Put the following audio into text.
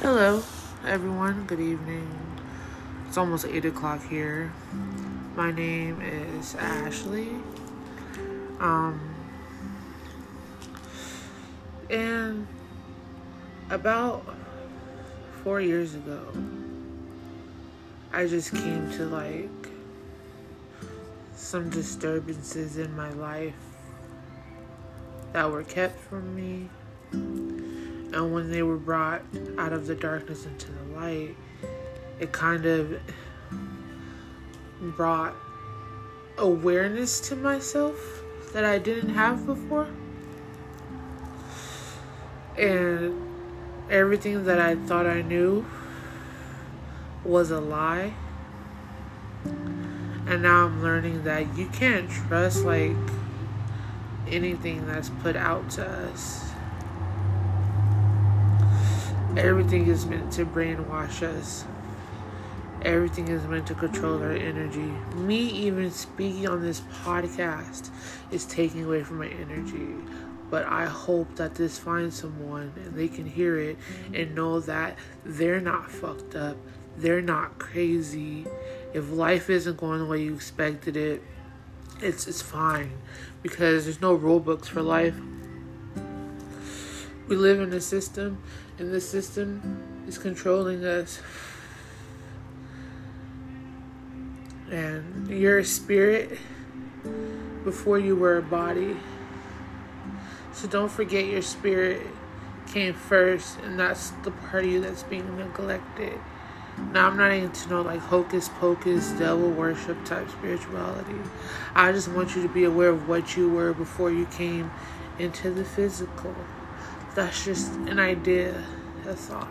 Hello, everyone. Good evening. It's almost 8 o'clock here. My name is Ashley. Um, and about four years ago, I just came to like some disturbances in my life that were kept from me and when they were brought out of the darkness into the light, it kind of brought awareness to myself that I didn't have before. And everything that I thought I knew was a lie. And now I'm learning that you can't trust like anything that's put out to us Everything is meant to brainwash us. Everything is meant to control our energy. Me even speaking on this podcast is taking away from my energy. But I hope that this finds someone and they can hear it and know that they're not fucked up. They're not crazy. If life isn't going the way you expected it, it's it's fine because there's no rule books for life. We live in a system, and the system is controlling us. And you're a spirit before you were a body. So don't forget your spirit came first, and that's the part of you that's being neglected. Now, I'm not into no like hocus pocus, devil worship type spirituality. I just want you to be aware of what you were before you came into the physical that's just an idea. a all.